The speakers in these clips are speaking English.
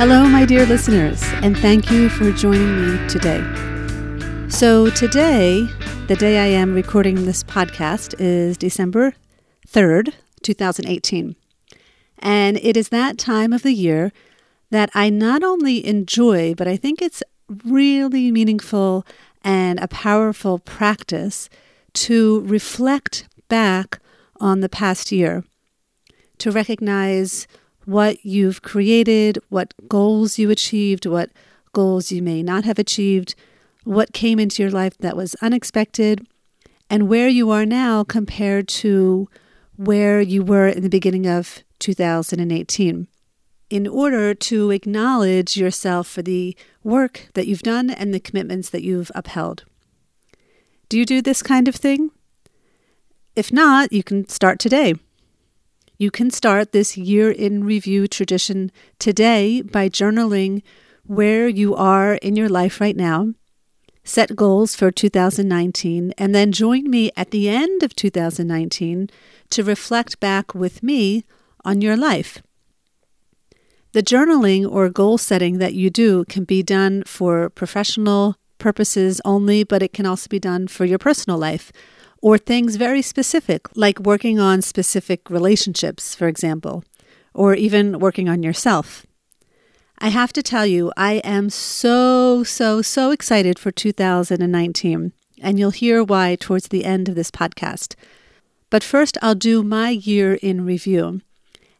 Hello, my dear listeners, and thank you for joining me today. So, today, the day I am recording this podcast is December 3rd, 2018. And it is that time of the year that I not only enjoy, but I think it's really meaningful and a powerful practice to reflect back on the past year, to recognize what you've created, what goals you achieved, what goals you may not have achieved, what came into your life that was unexpected, and where you are now compared to where you were in the beginning of 2018. In order to acknowledge yourself for the work that you've done and the commitments that you've upheld. Do you do this kind of thing? If not, you can start today. You can start this year in review tradition today by journaling where you are in your life right now. Set goals for 2019 and then join me at the end of 2019 to reflect back with me on your life. The journaling or goal setting that you do can be done for professional purposes only, but it can also be done for your personal life or things very specific, like working on specific relationships, for example, or even working on yourself. I have to tell you, I am so, so, so excited for 2019, and you'll hear why towards the end of this podcast. But first, I'll do my year in review.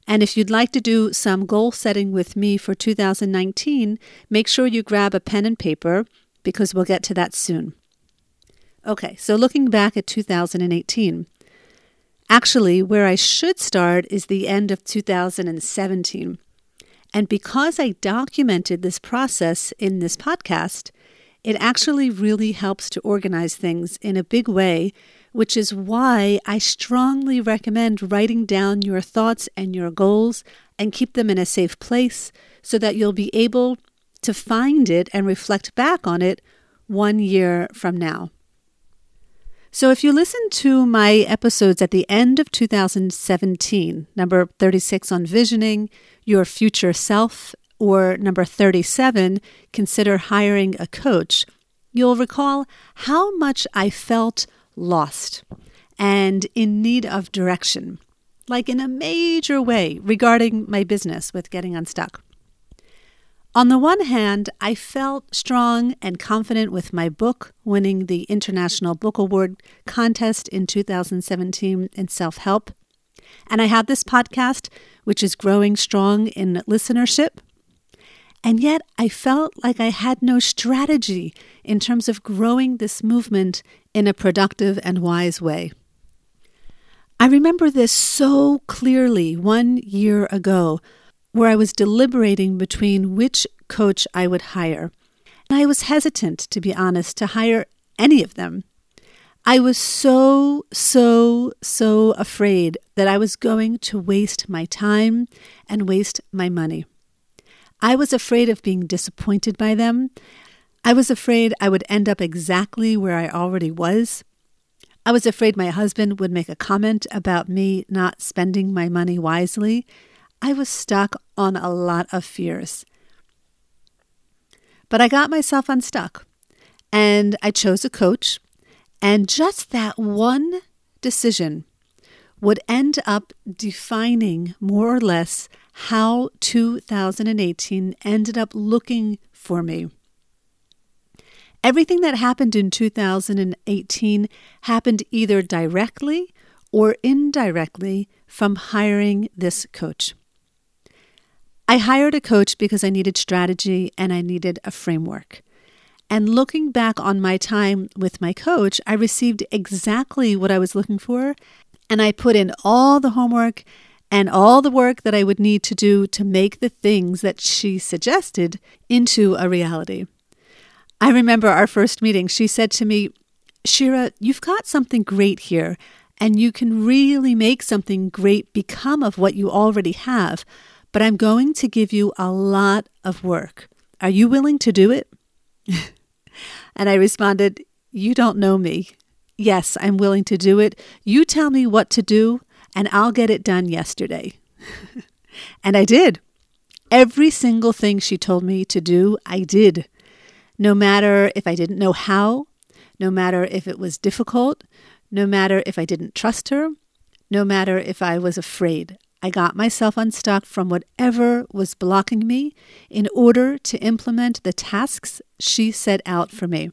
And if you'd like to do some goal setting with me for 2019, make sure you grab a pen and paper because we'll get to that soon. Okay, so looking back at 2018, actually, where I should start is the end of 2017. And because I documented this process in this podcast, it actually really helps to organize things in a big way, which is why I strongly recommend writing down your thoughts and your goals and keep them in a safe place so that you'll be able to find it and reflect back on it one year from now. So, if you listen to my episodes at the end of 2017, number 36 on visioning your future self, or number 37, consider hiring a coach, you'll recall how much I felt lost and in need of direction, like in a major way regarding my business with getting unstuck. On the one hand, I felt strong and confident with my book winning the International Book Award contest in 2017 in self help. And I had this podcast, which is growing strong in listenership. And yet, I felt like I had no strategy in terms of growing this movement in a productive and wise way. I remember this so clearly one year ago where I was deliberating between which coach I would hire. And I was hesitant, to be honest, to hire any of them. I was so, so, so afraid that I was going to waste my time and waste my money. I was afraid of being disappointed by them. I was afraid I would end up exactly where I already was. I was afraid my husband would make a comment about me not spending my money wisely I was stuck on a lot of fears. But I got myself unstuck and I chose a coach, and just that one decision would end up defining more or less how 2018 ended up looking for me. Everything that happened in 2018 happened either directly or indirectly from hiring this coach. I hired a coach because I needed strategy and I needed a framework. And looking back on my time with my coach, I received exactly what I was looking for. And I put in all the homework and all the work that I would need to do to make the things that she suggested into a reality. I remember our first meeting. She said to me, Shira, you've got something great here, and you can really make something great become of what you already have. But I'm going to give you a lot of work. Are you willing to do it? and I responded, You don't know me. Yes, I'm willing to do it. You tell me what to do, and I'll get it done yesterday. and I did. Every single thing she told me to do, I did. No matter if I didn't know how, no matter if it was difficult, no matter if I didn't trust her, no matter if I was afraid. I got myself unstuck from whatever was blocking me in order to implement the tasks she set out for me.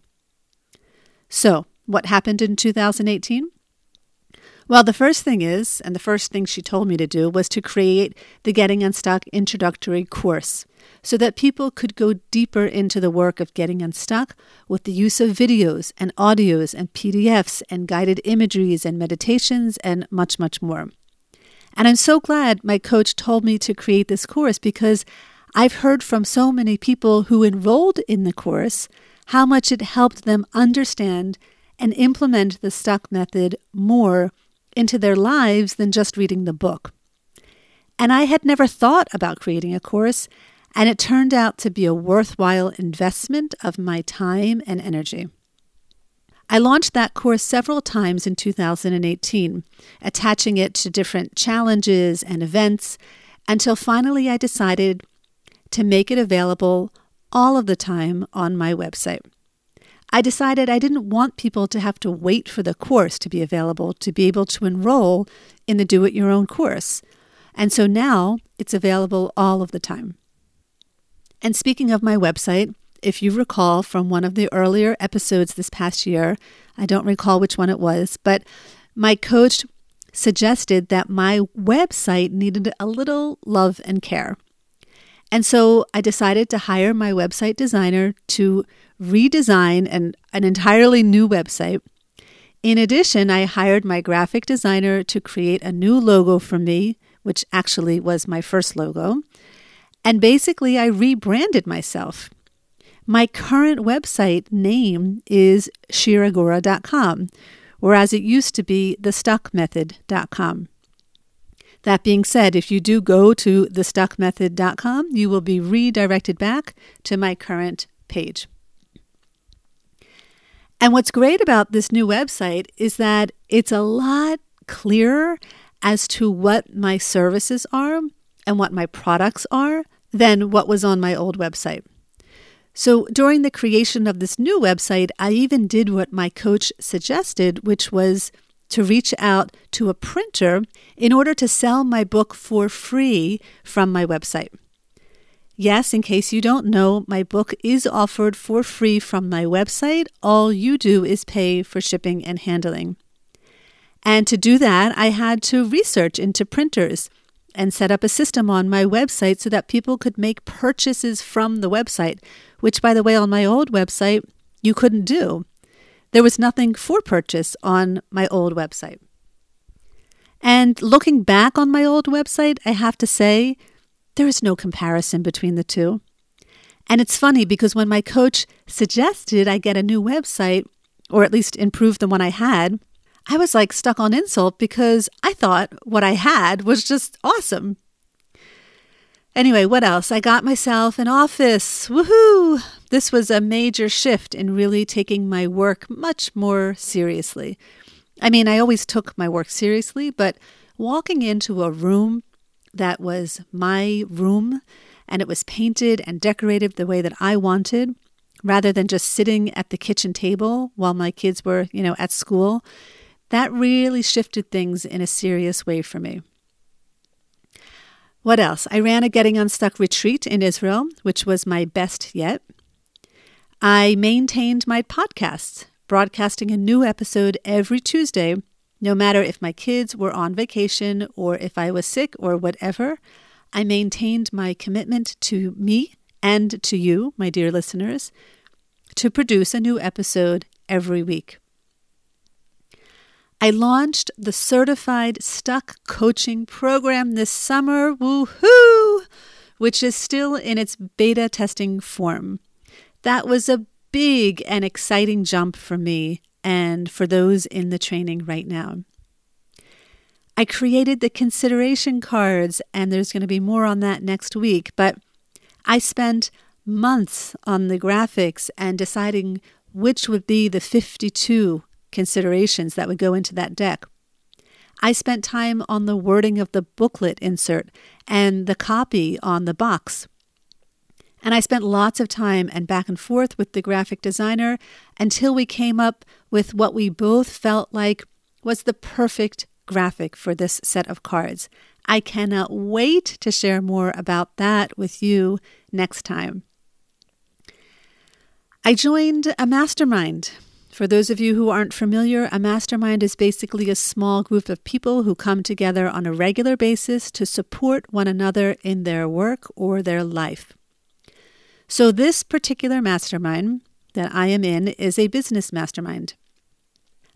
So, what happened in 2018? Well, the first thing is, and the first thing she told me to do was to create the Getting Unstuck introductory course so that people could go deeper into the work of getting unstuck with the use of videos and audios and PDFs and guided imageries and meditations and much, much more. And I'm so glad my coach told me to create this course because I've heard from so many people who enrolled in the course how much it helped them understand and implement the stuck method more into their lives than just reading the book. And I had never thought about creating a course, and it turned out to be a worthwhile investment of my time and energy. I launched that course several times in 2018, attaching it to different challenges and events until finally I decided to make it available all of the time on my website. I decided I didn't want people to have to wait for the course to be available to be able to enroll in the Do It Your Own course. And so now it's available all of the time. And speaking of my website, if you recall from one of the earlier episodes this past year, I don't recall which one it was, but my coach suggested that my website needed a little love and care. And so I decided to hire my website designer to redesign an, an entirely new website. In addition, I hired my graphic designer to create a new logo for me, which actually was my first logo. And basically, I rebranded myself. My current website name is shiragura.com, whereas it used to be thestuckmethod.com. That being said, if you do go to thestuckmethod.com, you will be redirected back to my current page. And what's great about this new website is that it's a lot clearer as to what my services are and what my products are than what was on my old website. So during the creation of this new website, I even did what my coach suggested, which was to reach out to a printer in order to sell my book for free from my website. Yes, in case you don't know, my book is offered for free from my website. All you do is pay for shipping and handling. And to do that, I had to research into printers and set up a system on my website so that people could make purchases from the website, which, by the way, on my old website, you couldn't do. There was nothing for purchase on my old website. And looking back on my old website, I have to say, there is no comparison between the two. And it's funny because when my coach suggested I get a new website, or at least improve the one I had, I was like stuck on insult because I thought what I had was just awesome. Anyway, what else? I got myself an office. Woohoo! This was a major shift in really taking my work much more seriously. I mean, I always took my work seriously, but walking into a room that was my room and it was painted and decorated the way that I wanted, rather than just sitting at the kitchen table while my kids were, you know, at school, that really shifted things in a serious way for me. What else? I ran a Getting Unstuck retreat in Israel, which was my best yet. I maintained my podcasts, broadcasting a new episode every Tuesday no matter if my kids were on vacation or if I was sick or whatever, I maintained my commitment to me and to you, my dear listeners, to produce a new episode every week. I launched the Certified Stuck Coaching Program this summer, woohoo, which is still in its beta testing form. That was a big and exciting jump for me and for those in the training right now. I created the consideration cards, and there's going to be more on that next week, but I spent months on the graphics and deciding which would be the 52 considerations that would go into that deck. I spent time on the wording of the booklet insert and the copy on the box. And I spent lots of time and back and forth with the graphic designer until we came up with what we both felt like was the perfect graphic for this set of cards. I cannot wait to share more about that with you next time. I joined a mastermind. For those of you who aren't familiar, a mastermind is basically a small group of people who come together on a regular basis to support one another in their work or their life. So, this particular mastermind that I am in is a business mastermind.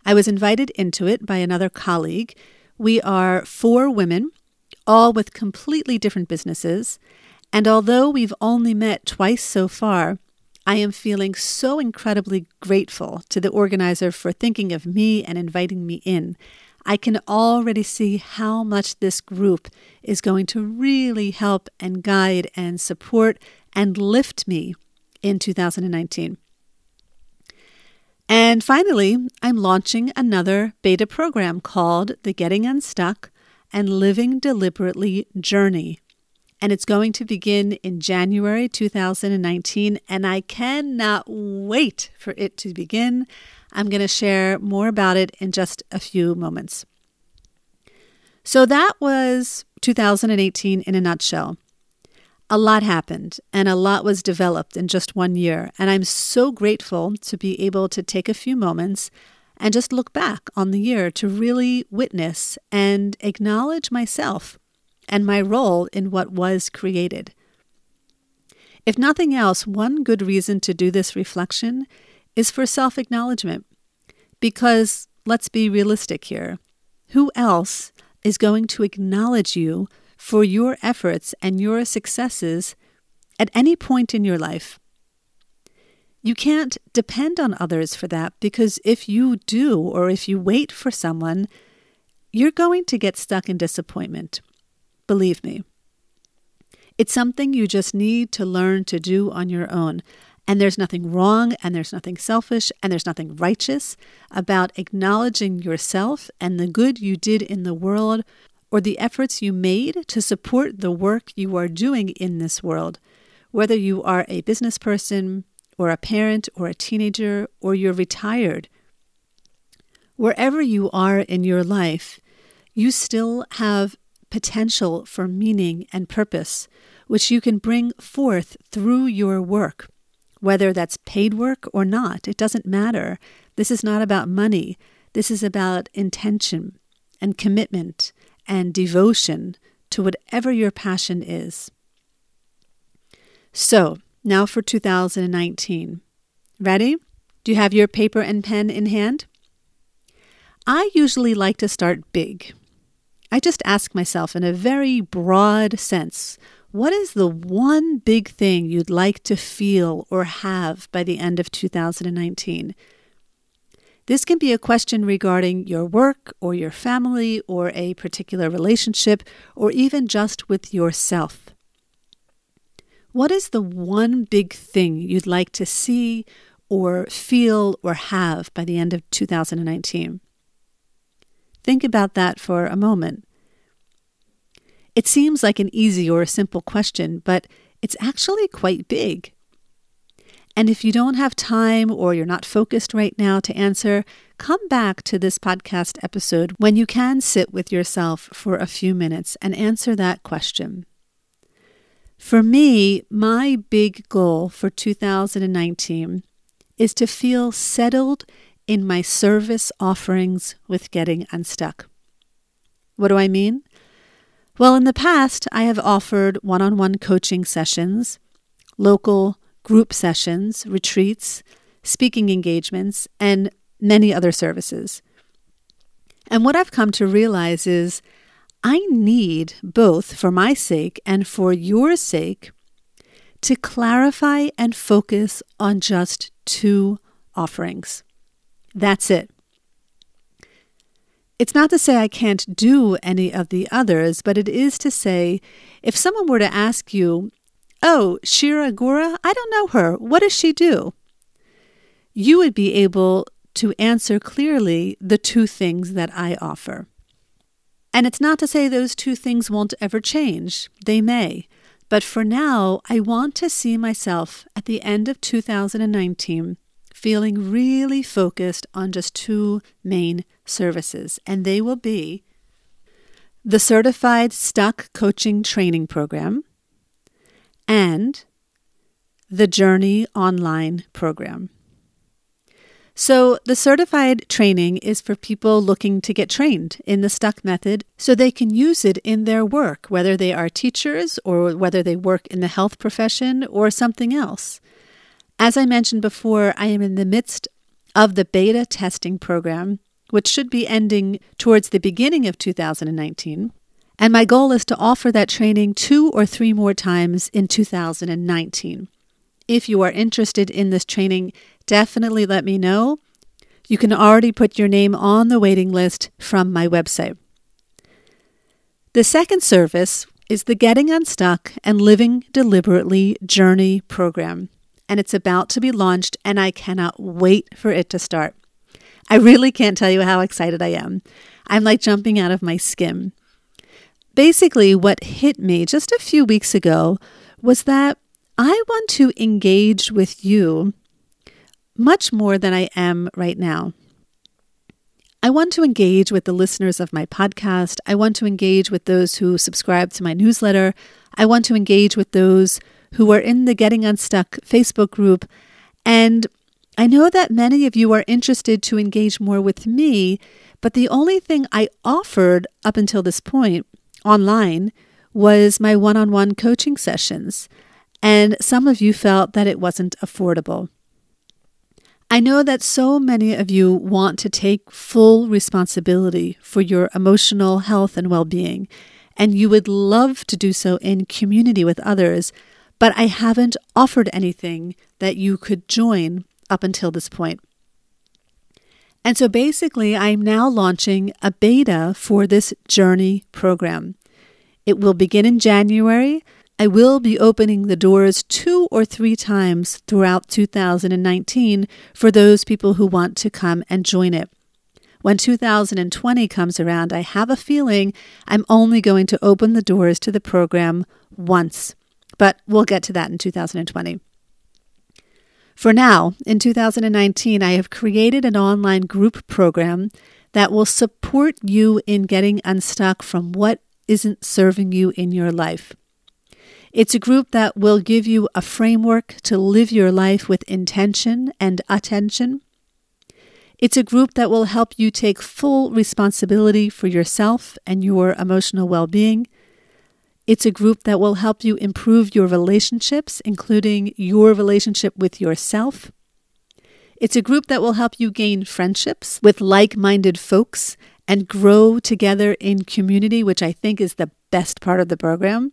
I was invited into it by another colleague. We are four women, all with completely different businesses. And although we've only met twice so far, I am feeling so incredibly grateful to the organizer for thinking of me and inviting me in. I can already see how much this group is going to really help and guide and support and lift me in 2019. And finally, I'm launching another beta program called the Getting Unstuck and Living Deliberately Journey and it's going to begin in January 2019. And I cannot wait for it to begin. I'm going to share more about it in just a few moments. So that was 2018 in a nutshell. A lot happened and a lot was developed in just one year. And I'm so grateful to be able to take a few moments and just look back on the year to really witness and acknowledge myself and my role in what was created. If nothing else, one good reason to do this reflection is for self acknowledgement. Because let's be realistic here who else is going to acknowledge you for your efforts and your successes at any point in your life? You can't depend on others for that because if you do, or if you wait for someone, you're going to get stuck in disappointment. Believe me. It's something you just need to learn to do on your own. And there's nothing wrong and there's nothing selfish and there's nothing righteous about acknowledging yourself and the good you did in the world or the efforts you made to support the work you are doing in this world, whether you are a business person or a parent or a teenager or you're retired. Wherever you are in your life, you still have potential for meaning and purpose, which you can bring forth through your work. Whether that's paid work or not, it doesn't matter. This is not about money. This is about intention and commitment and devotion to whatever your passion is. So, now for 2019. Ready? Do you have your paper and pen in hand? I usually like to start big. I just ask myself in a very broad sense what is the one big thing you'd like to feel or have by the end of 2019? This can be a question regarding your work or your family or a particular relationship or even just with yourself. What is the one big thing you'd like to see or feel or have by the end of 2019? Think about that for a moment. It seems like an easy or a simple question, but it's actually quite big. And if you don't have time or you're not focused right now to answer, come back to this podcast episode when you can sit with yourself for a few minutes and answer that question. For me, my big goal for 2019 is to feel settled in my service offerings with Getting Unstuck. What do I mean? Well, in the past, I have offered one on one coaching sessions, local group sessions, retreats, speaking engagements, and many other services. And what I've come to realize is I need both for my sake and for your sake to clarify and focus on just two offerings. That's it. It's not to say I can't do any of the others, but it is to say if someone were to ask you, Oh, Shira Gura, I don't know her. What does she do? You would be able to answer clearly the two things that I offer. And it's not to say those two things won't ever change, they may. But for now, I want to see myself at the end of 2019 feeling really focused on just two main services, and they will be the Certified Stuck Coaching Training Program and the Journey Online Program. So, the certified training is for people looking to get trained in the stuck method so they can use it in their work, whether they are teachers or whether they work in the health profession or something else. As I mentioned before, I am in the midst of the beta testing program, which should be ending towards the beginning of 2019. And my goal is to offer that training two or three more times in 2019. If you are interested in this training, definitely let me know. You can already put your name on the waiting list from my website. The second service is the Getting Unstuck and Living Deliberately Journey program, and it's about to be launched, and I cannot wait for it to start. I really can't tell you how excited I am. I'm like jumping out of my skin. Basically, what hit me just a few weeks ago was that I want to engage with you much more than I am right now. I want to engage with the listeners of my podcast. I want to engage with those who subscribe to my newsletter. I want to engage with those who are in the Getting Unstuck Facebook group. And I know that many of you are interested to engage more with me, but the only thing I offered up until this point online was my one on one coaching sessions. And some of you felt that it wasn't affordable. I know that so many of you want to take full responsibility for your emotional health and well being, and you would love to do so in community with others, but I haven't offered anything that you could join up until this point. And so basically, I'm now launching a beta for this Journey program. It will begin in January. I will be opening the doors two or three times throughout 2019 for those people who want to come and join it. When 2020 comes around, I have a feeling I'm only going to open the doors to the program once, but we'll get to that in 2020. For now, in 2019, I have created an online group program that will support you in getting unstuck from what isn't serving you in your life. It's a group that will give you a framework to live your life with intention and attention. It's a group that will help you take full responsibility for yourself and your emotional well being. It's a group that will help you improve your relationships, including your relationship with yourself. It's a group that will help you gain friendships with like minded folks and grow together in community, which I think is the best part of the program.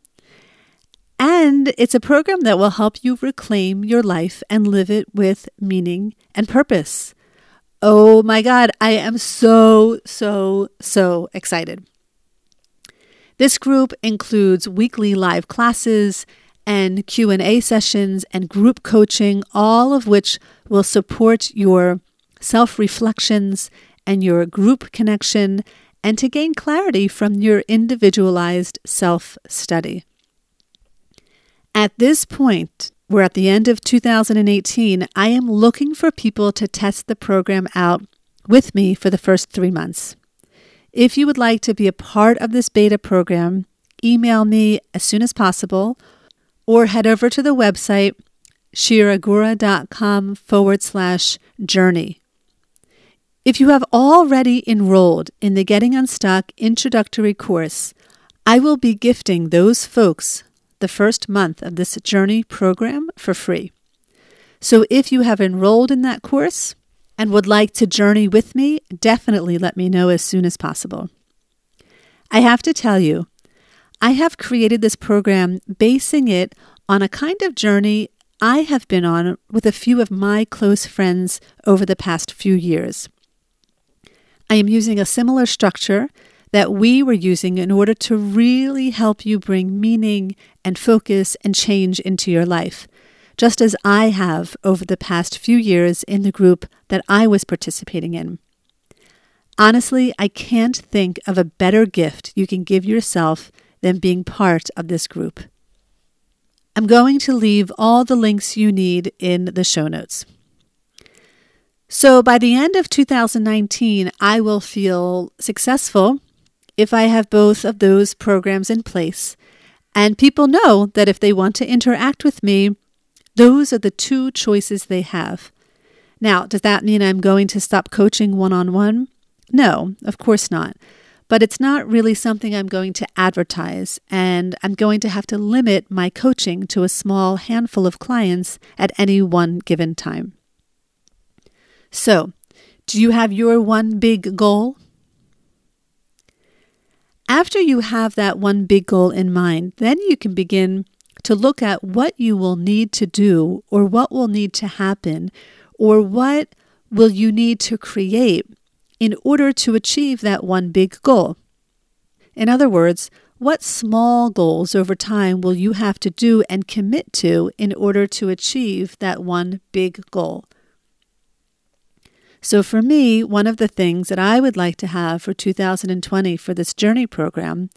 And it's a program that will help you reclaim your life and live it with meaning and purpose. Oh my God, I am so, so, so excited. This group includes weekly live classes and Q&A sessions and group coaching, all of which will support your self-reflections and your group connection and to gain clarity from your individualized self-study. At this point, we're at the end of 2018. I am looking for people to test the program out with me for the first three months. If you would like to be a part of this beta program, email me as soon as possible or head over to the website shiragura.com forward slash journey. If you have already enrolled in the Getting Unstuck introductory course, I will be gifting those folks the first month of this journey program for free. So if you have enrolled in that course, and would like to journey with me, definitely let me know as soon as possible. I have to tell you, I have created this program basing it on a kind of journey I have been on with a few of my close friends over the past few years. I am using a similar structure that we were using in order to really help you bring meaning and focus and change into your life, just as I have over the past few years in the group that I was participating in. Honestly, I can't think of a better gift you can give yourself than being part of this group. I'm going to leave all the links you need in the show notes. So by the end of 2019, I will feel successful if I have both of those programs in place. And people know that if they want to interact with me, those are the two choices they have. Now, does that mean I'm going to stop coaching one on one? No, of course not. But it's not really something I'm going to advertise, and I'm going to have to limit my coaching to a small handful of clients at any one given time. So, do you have your one big goal? After you have that one big goal in mind, then you can begin to look at what you will need to do or what will need to happen or what will you need to create in order to achieve that one big goal. In other words, what small goals over time will you have to do and commit to in order to achieve that one big goal? So, for me, one of the things that I would like to have for 2020 for this journey program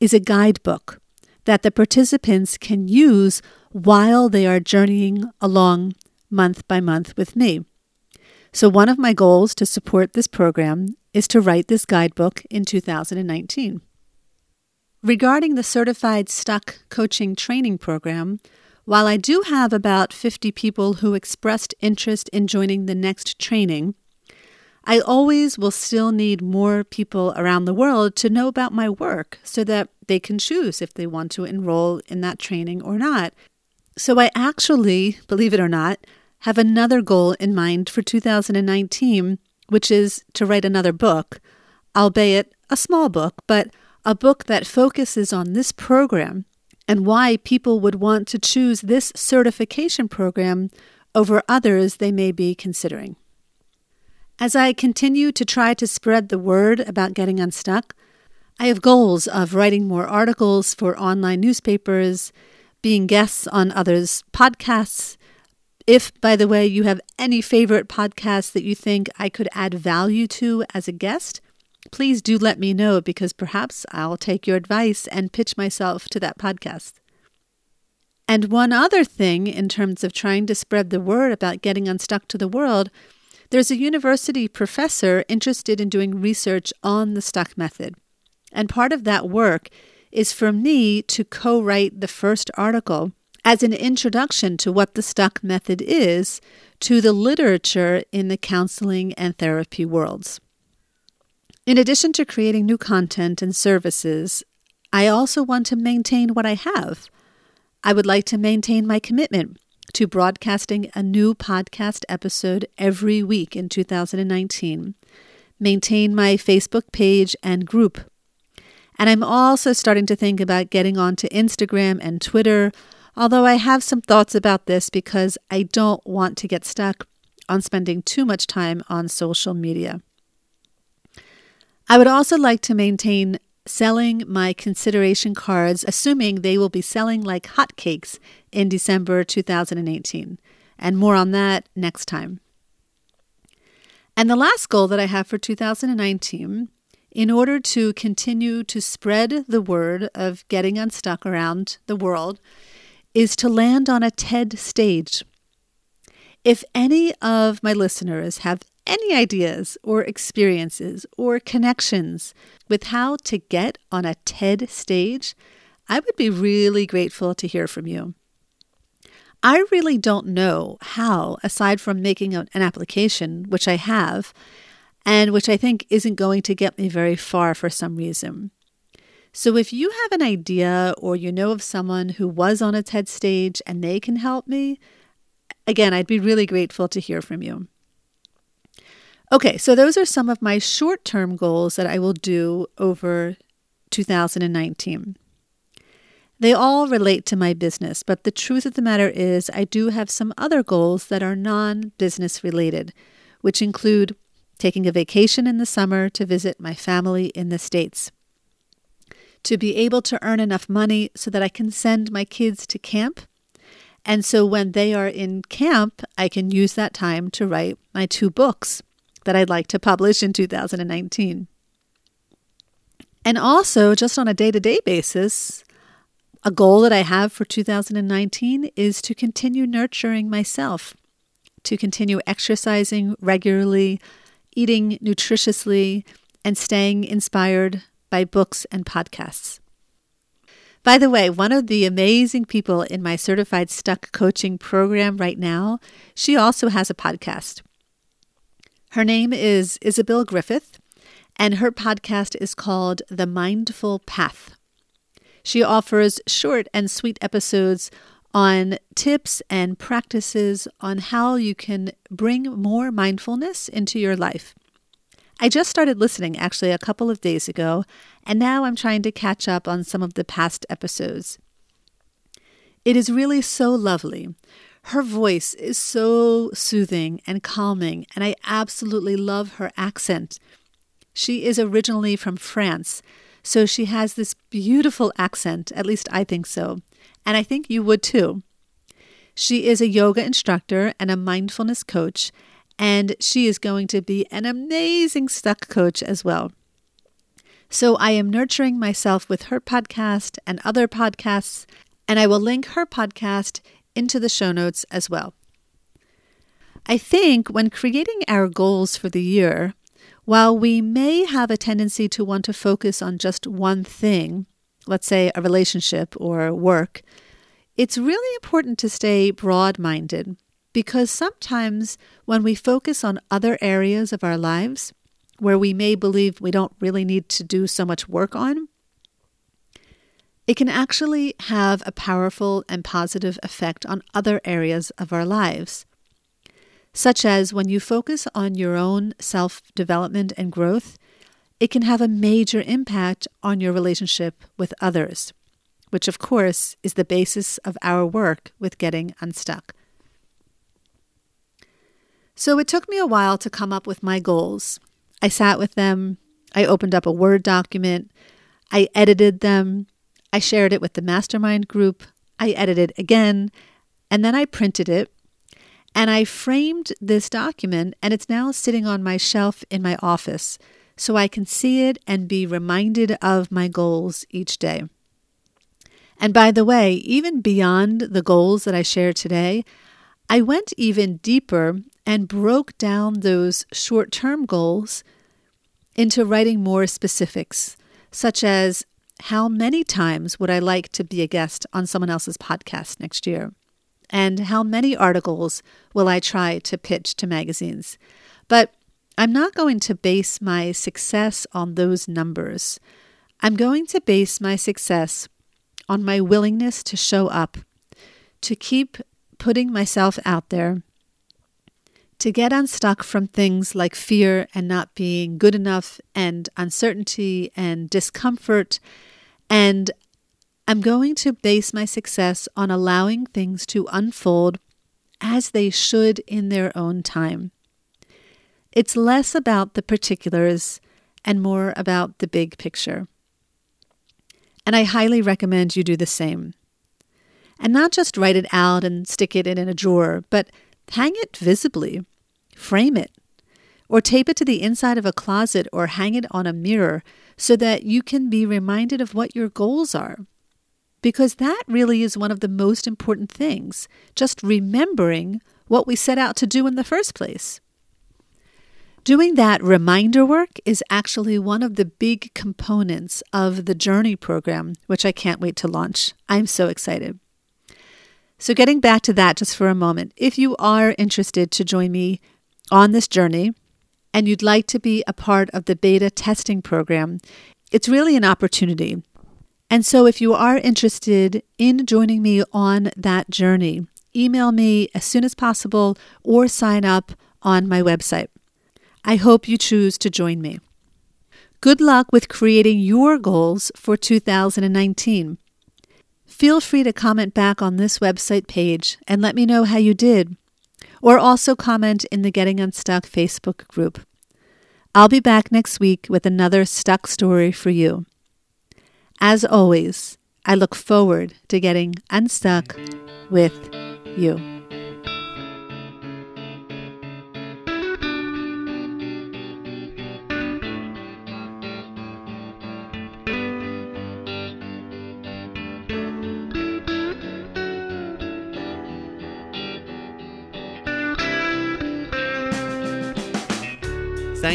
is a guidebook that the participants can use while they are journeying along month by month with me. So, one of my goals to support this program is to write this guidebook in 2019. Regarding the Certified Stuck Coaching Training Program, while I do have about 50 people who expressed interest in joining the next training, I always will still need more people around the world to know about my work so that they can choose if they want to enroll in that training or not. So I actually, believe it or not, have another goal in mind for 2019, which is to write another book, albeit a small book, but a book that focuses on this program and why people would want to choose this certification program over others they may be considering. As I continue to try to spread the word about getting unstuck, I have goals of writing more articles for online newspapers, being guests on others' podcasts. If, by the way, you have any favorite podcasts that you think I could add value to as a guest, please do let me know because perhaps I'll take your advice and pitch myself to that podcast. And one other thing in terms of trying to spread the word about getting unstuck to the world there's a university professor interested in doing research on the stuck method. And part of that work is for me to co write the first article as an introduction to what the stuck method is to the literature in the counseling and therapy worlds. In addition to creating new content and services, I also want to maintain what I have. I would like to maintain my commitment to broadcasting a new podcast episode every week in 2019. Maintain my Facebook page and group. And I'm also starting to think about getting onto Instagram and Twitter, although I have some thoughts about this because I don't want to get stuck on spending too much time on social media. I would also like to maintain selling my consideration cards, assuming they will be selling like hotcakes in December 2018. And more on that next time. And the last goal that I have for 2019, in order to continue to spread the word of getting unstuck around the world, is to land on a TED stage. If any of my listeners have any ideas or experiences or connections with how to get on a TED stage, I would be really grateful to hear from you. I really don't know how, aside from making an application, which I have, and which I think isn't going to get me very far for some reason. So if you have an idea or you know of someone who was on a TED stage and they can help me, again, I'd be really grateful to hear from you. Okay, so those are some of my short term goals that I will do over 2019. They all relate to my business, but the truth of the matter is, I do have some other goals that are non business related, which include taking a vacation in the summer to visit my family in the States, to be able to earn enough money so that I can send my kids to camp. And so when they are in camp, I can use that time to write my two books that I'd like to publish in 2019. And also, just on a day to day basis, a goal that I have for 2019 is to continue nurturing myself, to continue exercising regularly, eating nutritiously, and staying inspired by books and podcasts. By the way, one of the amazing people in my certified stuck coaching program right now, she also has a podcast. Her name is Isabel Griffith, and her podcast is called The Mindful Path. She offers short and sweet episodes on tips and practices on how you can bring more mindfulness into your life. I just started listening actually a couple of days ago, and now I'm trying to catch up on some of the past episodes. It is really so lovely. Her voice is so soothing and calming, and I absolutely love her accent. She is originally from France, so she has this beautiful accent, at least I think so, and I think you would too. She is a yoga instructor and a mindfulness coach, and she is going to be an amazing stuck coach as well. So I am nurturing myself with her podcast and other podcasts, and I will link her podcast into the show notes as well. I think when creating our goals for the year, while we may have a tendency to want to focus on just one thing, let's say a relationship or work, it's really important to stay broad minded because sometimes when we focus on other areas of our lives where we may believe we don't really need to do so much work on, it can actually have a powerful and positive effect on other areas of our lives such as when you focus on your own self development and growth, it can have a major impact on your relationship with others, which, of course, is the basis of our work with getting unstuck. So it took me a while to come up with my goals. I sat with them, I opened up a Word document, I edited them, I shared it with the mastermind group, I edited again, and then I printed it and I framed this document, and it's now sitting on my shelf in my office so I can see it and be reminded of my goals each day. And by the way, even beyond the goals that I shared today, I went even deeper and broke down those short term goals into writing more specifics, such as how many times would I like to be a guest on someone else's podcast next year? and how many articles will I try to pitch to magazines. But I'm not going to base my success on those numbers. I'm going to base my success on my willingness to show up, to keep putting myself out there, to get unstuck from things like fear and not being good enough, and uncertainty and discomfort and I'm going to base my success on allowing things to unfold as they should in their own time. It's less about the particulars and more about the big picture. And I highly recommend you do the same. And not just write it out and stick it in a drawer, but hang it visibly, frame it, or tape it to the inside of a closet or hang it on a mirror so that you can be reminded of what your goals are because that really is one of the most important things, just remembering what we set out to do in the first place. Doing that reminder work is actually one of the big components of the Journey program, which I can't wait to launch. I'm so excited. So, getting back to that just for a moment, if you are interested to join me on this journey and you'd like to be a part of the beta testing program, it's really an opportunity and so, if you are interested in joining me on that journey, email me as soon as possible or sign up on my website. I hope you choose to join me. Good luck with creating your goals for 2019. Feel free to comment back on this website page and let me know how you did, or also comment in the Getting Unstuck Facebook group. I'll be back next week with another stuck story for you. As always, I look forward to getting unstuck with you.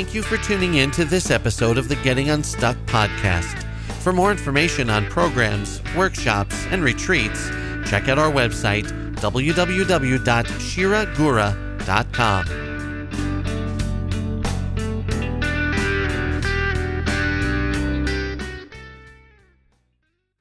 Thank you for tuning in to this episode of the Getting Unstuck podcast. For more information on programs, workshops, and retreats, check out our website www.shiragura.com.